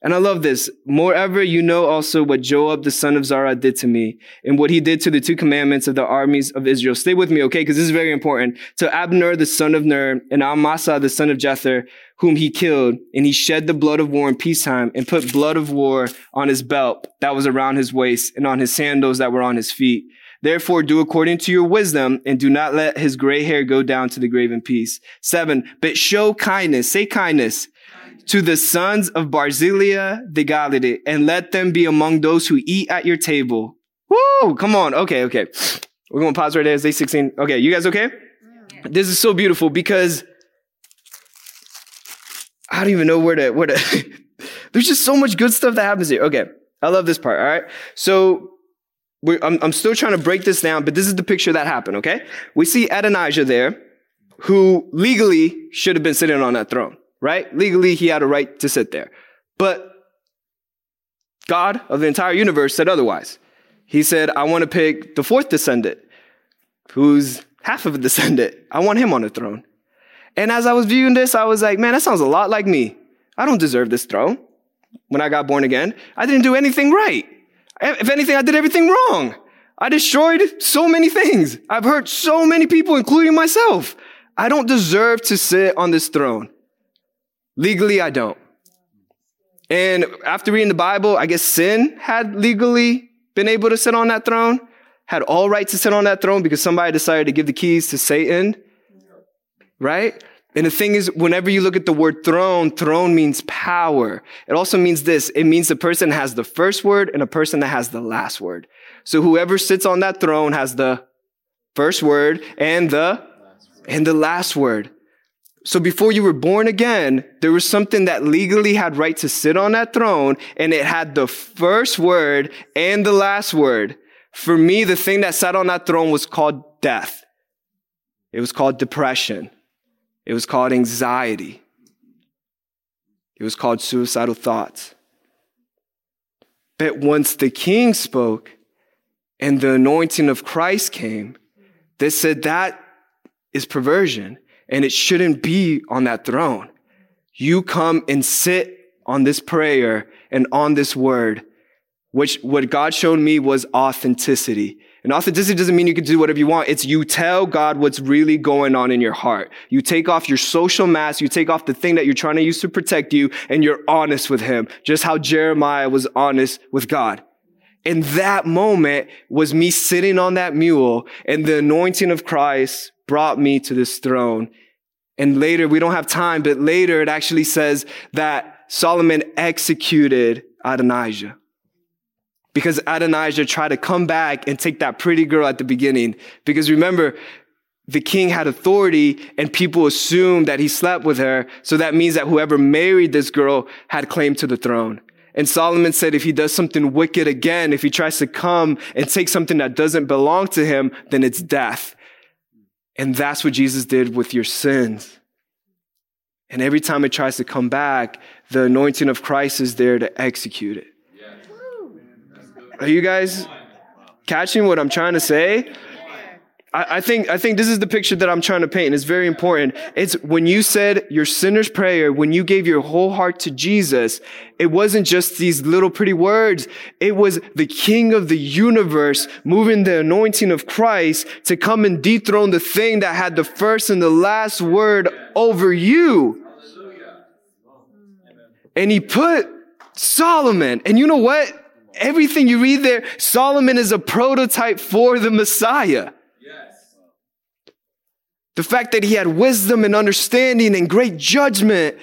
And I love this. Moreover, you know also what Joab the son of Zara did to me and what he did to the two commandments of the armies of Israel. Stay with me, okay? Because this is very important. To Abner the son of Ner and Amasa the son of Jether, whom he killed, and he shed the blood of war in peacetime and put blood of war on his belt that was around his waist and on his sandals that were on his feet. Therefore, do according to your wisdom and do not let his gray hair go down to the grave in peace. Seven, but show kindness, say kindness, to the sons of Barzillai the Galilee and let them be among those who eat at your table. Woo! Come on. Okay, okay. We're going to pause right there. It's day 16. Okay, you guys okay? This is so beautiful because I don't even know where to, where to, there's just so much good stuff that happens here. Okay. I love this part. All right. So I'm, I'm still trying to break this down, but this is the picture that happened. Okay. We see Adonijah there who legally should have been sitting on that throne, right? Legally, he had a right to sit there. But God of the entire universe said otherwise. He said, I want to pick the fourth descendant, who's half of a descendant. I want him on the throne. And as I was viewing this, I was like, man, that sounds a lot like me. I don't deserve this throne. When I got born again, I didn't do anything right. If anything, I did everything wrong. I destroyed so many things. I've hurt so many people, including myself. I don't deserve to sit on this throne. Legally, I don't. And after reading the Bible, I guess sin had legally been able to sit on that throne, had all right to sit on that throne because somebody decided to give the keys to Satan. Right? And the thing is, whenever you look at the word throne, throne means power. It also means this. It means the person has the first word and a person that has the last word. So whoever sits on that throne has the first word and the, and the last word. So before you were born again, there was something that legally had right to sit on that throne and it had the first word and the last word. For me, the thing that sat on that throne was called death. It was called depression. It was called anxiety. It was called suicidal thoughts. But once the king spoke and the anointing of Christ came, they said that is perversion and it shouldn't be on that throne. You come and sit on this prayer and on this word, which what God showed me was authenticity. And authenticity doesn't mean you can do whatever you want. It's you tell God what's really going on in your heart. You take off your social mask. You take off the thing that you're trying to use to protect you and you're honest with him. Just how Jeremiah was honest with God. And that moment was me sitting on that mule and the anointing of Christ brought me to this throne. And later, we don't have time, but later it actually says that Solomon executed Adonijah because Adonijah tried to come back and take that pretty girl at the beginning. Because remember, the king had authority and people assumed that he slept with her. So that means that whoever married this girl had claim to the throne. And Solomon said if he does something wicked again, if he tries to come and take something that doesn't belong to him, then it's death. And that's what Jesus did with your sins. And every time it tries to come back, the anointing of Christ is there to execute it. Are you guys catching what I'm trying to say? I, think I think this is the picture that I'm trying to paint, and it's very important. It's when you said your sinner's prayer, when you gave your whole heart to Jesus, it wasn't just these little pretty words. It was the King of the universe moving the anointing of Christ to come and dethrone the thing that had the first and the last word over you. And he put Solomon, and you know what? everything you read there, Solomon is a prototype for the Messiah. The fact that he had wisdom and understanding and great judgment.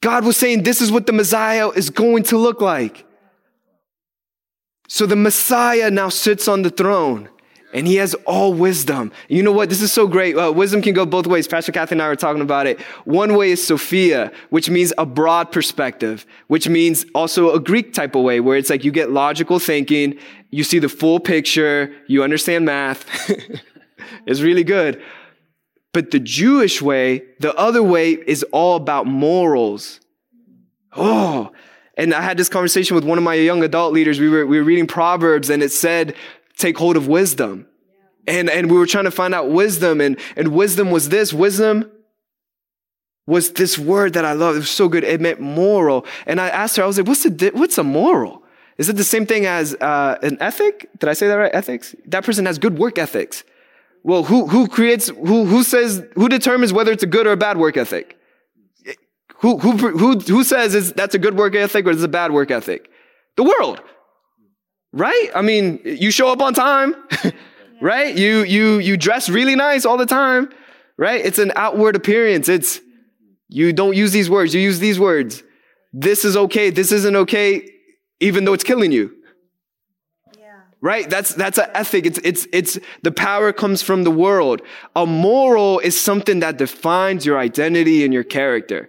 God was saying this is what the Messiah is going to look like. So the Messiah now sits on the throne and he has all wisdom. You know what? This is so great. Uh, wisdom can go both ways. Pastor Kathy and I were talking about it. One way is Sophia, which means a broad perspective, which means also a Greek type of way where it's like you get logical thinking, you see the full picture, you understand math. it's really good. But the Jewish way, the other way is all about morals. Oh, and I had this conversation with one of my young adult leaders. We were, we were reading Proverbs and it said, take hold of wisdom. And, and we were trying to find out wisdom and, and wisdom was this. Wisdom was this word that I love. It was so good. It meant moral. And I asked her, I was like, what's the, what's a moral? Is it the same thing as uh, an ethic? Did I say that right? Ethics? That person has good work ethics. Well, who, who creates, who, who says, who determines whether it's a good or a bad work ethic? Who, who, who, who says is, that's a good work ethic or is a bad work ethic? The world. right? I mean, you show up on time, right? You you you dress really nice all the time, right? It's an outward appearance. It's you don't use these words, you use these words. This is okay, this isn't okay, even though it's killing you. Right? That's that's an ethic. It's it's it's the power comes from the world. A moral is something that defines your identity and your character.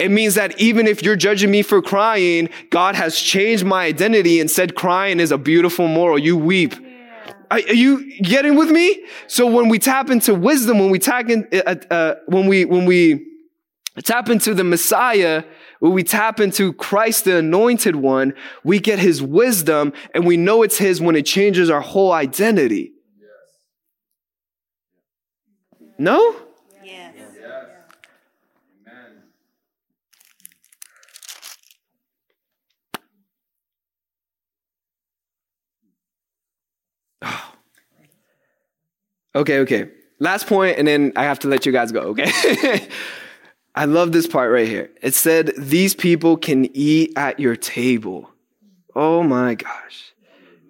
It means that even if you're judging me for crying, God has changed my identity and said crying is a beautiful moral. You weep. Are, you getting with me? So when we tap into wisdom, when we tap in, uh, uh, when we when we tap into the Messiah, when we tap into Christ, the anointed one, we get his wisdom and we know it's his when it changes our whole identity. No? Yes. Amen. Okay, okay. Last point, and then I have to let you guys go, okay? I love this part right here. It said, These people can eat at your table. Oh my gosh.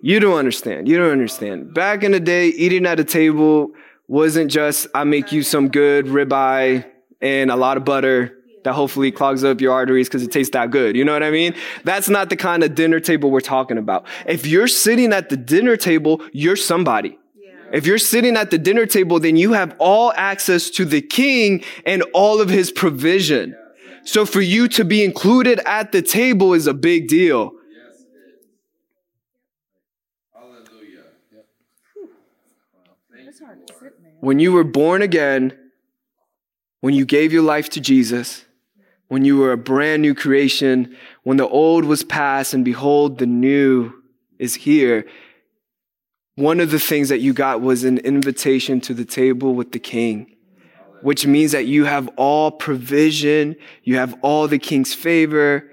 You don't understand. You don't understand. Back in the day, eating at a table wasn't just, I make you some good ribeye and a lot of butter that hopefully clogs up your arteries because it tastes that good. You know what I mean? That's not the kind of dinner table we're talking about. If you're sitting at the dinner table, you're somebody. If you're sitting at the dinner table, then you have all access to the king and all of his provision. So for you to be included at the table is a big deal. When you were born again, when you gave your life to Jesus, when you were a brand new creation, when the old was past and behold, the new is here, one of the things that you got was an invitation to the table with the king, which means that you have all provision, you have all the king's favor.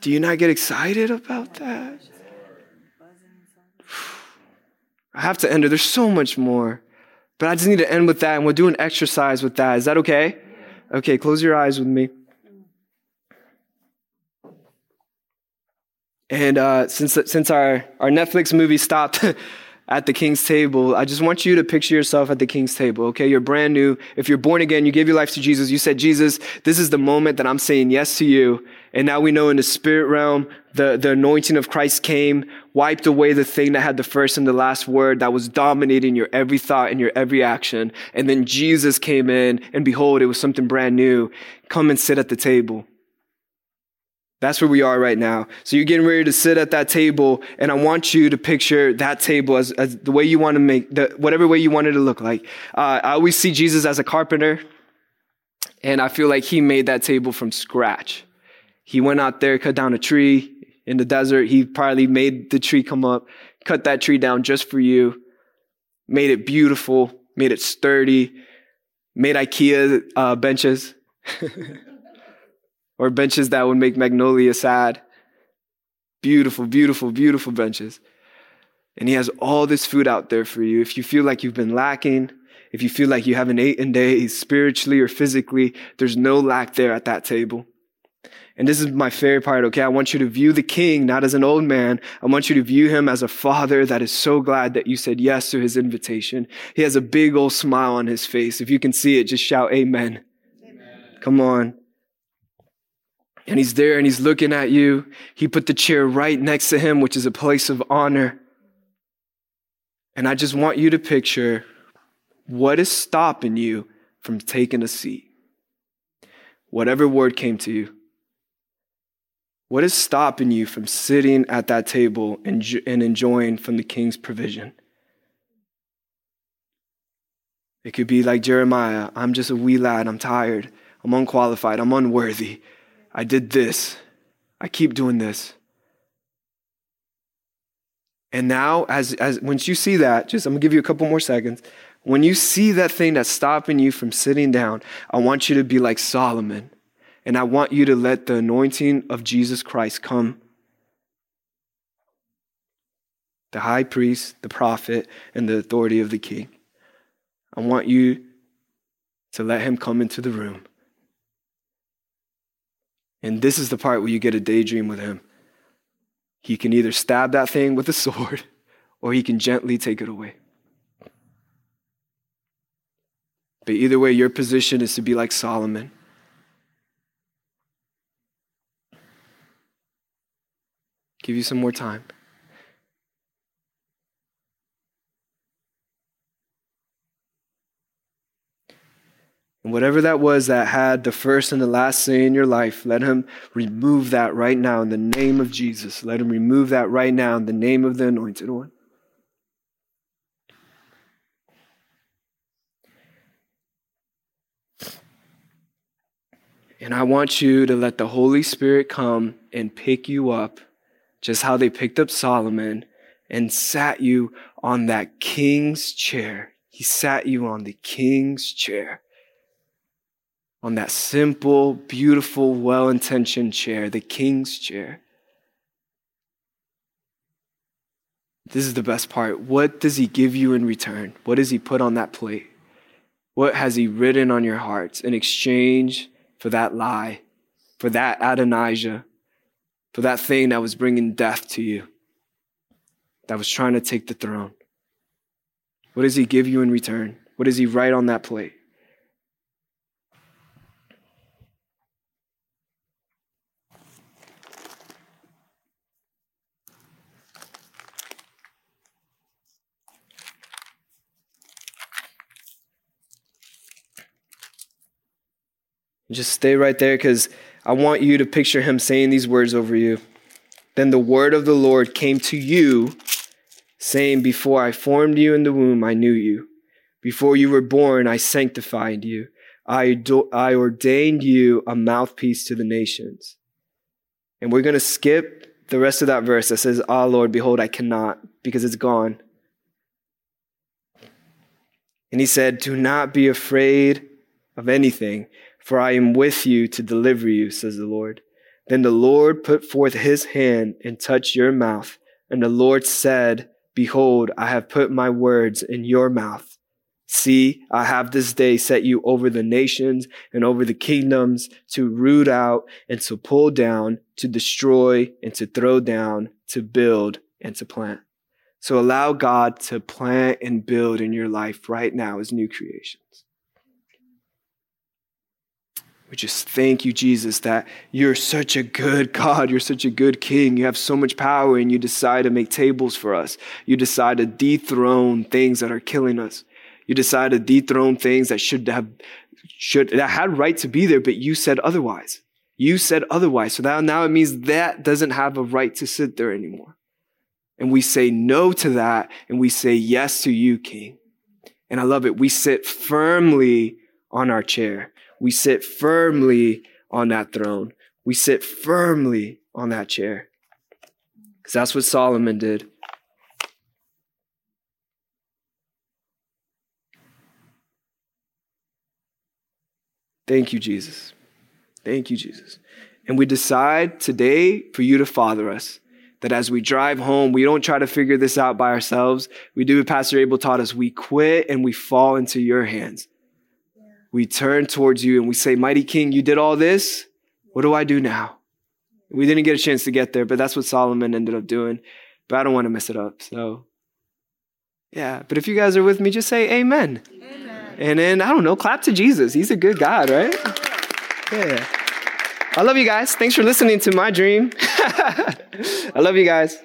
Do you not get excited about that? I have to end it. There's so much more. But I just need to end with that, and we'll do an exercise with that. Is that okay? Okay, close your eyes with me. And uh, since since our, our Netflix movie stopped at the king's table, I just want you to picture yourself at the king's table, okay? You're brand new. If you're born again, you gave your life to Jesus. You said, Jesus, this is the moment that I'm saying yes to you. And now we know in the spirit realm, the, the anointing of Christ came, wiped away the thing that had the first and the last word that was dominating your every thought and your every action. And then Jesus came in and behold, it was something brand new. Come and sit at the table. That's where we are right now. So you're getting ready to sit at that table, and I want you to picture that table as, as the way you want to make, the, whatever way you want it to look like. Uh, I always see Jesus as a carpenter, and I feel like he made that table from scratch. He went out there, cut down a tree in the desert. He probably made the tree come up, cut that tree down just for you, made it beautiful, made it sturdy, made IKEA uh, benches. or benches that would make Magnolia sad. Beautiful, beautiful, beautiful benches. And he has all this food out there for you. If you feel like you've been lacking, if you feel like you haven't eaten days spiritually or physically, there's no lack there at that table. And this is my favorite part, okay? I want you to view the king not as an old man. I want you to view him as a father that is so glad that you said yes to his invitation. He has a big old smile on his face. If you can see it, just shout amen. amen. Come on and he's there and he's looking at you. He put the chair right next to him, which is a place of honor. And I just want you to picture what is stopping you from taking a seat. Whatever word came to you. What is stopping you from sitting at that table and, and enjoying from the king's provision? It could be like Jeremiah I'm just a wee lad, I'm tired, I'm unqualified, I'm unworthy. I did this. I keep doing this. And now, as, as once you see that, just I'm gonna give you a couple more seconds. When you see that thing that's stopping you from sitting down, I want you to be like Solomon. And I want you to let the anointing of Jesus Christ come. The high priest, the prophet, and the authority of the king. I want you to let him come into the room. And this is the part where you get a daydream with him. He can either stab that thing with a sword or he can gently take it away. But either way, your position is to be like Solomon. Give you some more time. And whatever that was that had the first and the last say in your life, let him remove that right now in the name of Jesus. Let him remove that right now in the name of the anointed one. And I want you to let the Holy Spirit come and pick you up, just how they picked up Solomon and sat you on that king's chair. He sat you on the king's chair on that simple, beautiful, well intentioned chair, the king's chair. This is the best part. What does he give you in return? What does he put on that plate? What has he written on your hearts in exchange for that lie, for that Adonijah, for that thing that was bringing death to you, that was trying to take the throne? What does he give you in return? What does he write on that plate? Just stay right there because I want you to picture him saying these words over you. Then the word of the Lord came to you, saying, Before I formed you in the womb, I knew you. Before you were born, I sanctified you. I, do- I ordained you a mouthpiece to the nations. And we're going to skip the rest of that verse that says, Ah, Lord, behold, I cannot, because it's gone. And he said, Do not be afraid of anything, for I am with you to deliver you, says the Lord. Then the Lord put forth his hand and touched your mouth. And the Lord said, Behold, I have put my words in your mouth. See, I have this day set you over the nations and over the kingdoms to root out and to pull down, to destroy and to throw down, to build and to plant. So allow God to plant and build in your life right now as new creations. We just thank you, Jesus, that you're such a good God. You're such a good King. You have so much power, and you decide to make tables for us. You decide to dethrone things that are killing us. You decide to dethrone things that should have, should, that had right to be there, but you said otherwise. You said otherwise. So now, now it means that doesn't have a right to sit there anymore. And we say no to that, and we say yes to you, King. And I love it. We sit firmly on our chair. We sit firmly on that throne. We sit firmly on that chair. Because that's what Solomon did. Thank you, Jesus. Thank you, Jesus. And we decide today for you to father us. That as we drive home, we don't try to figure this out by ourselves. We do what Pastor Abel taught us. We quit and we fall into your hands we turn towards you and we say, Mighty King, you did all this. What do I do now? We didn't get a chance to get there, but that's what Solomon ended up doing. But I don't want to mess it up. So, yeah. But if you guys are with me, just say amen. amen. And then, I don't know, clap to Jesus. He's a good God, right? Yeah. I love you guys. Thanks for listening to my dream. I love you guys.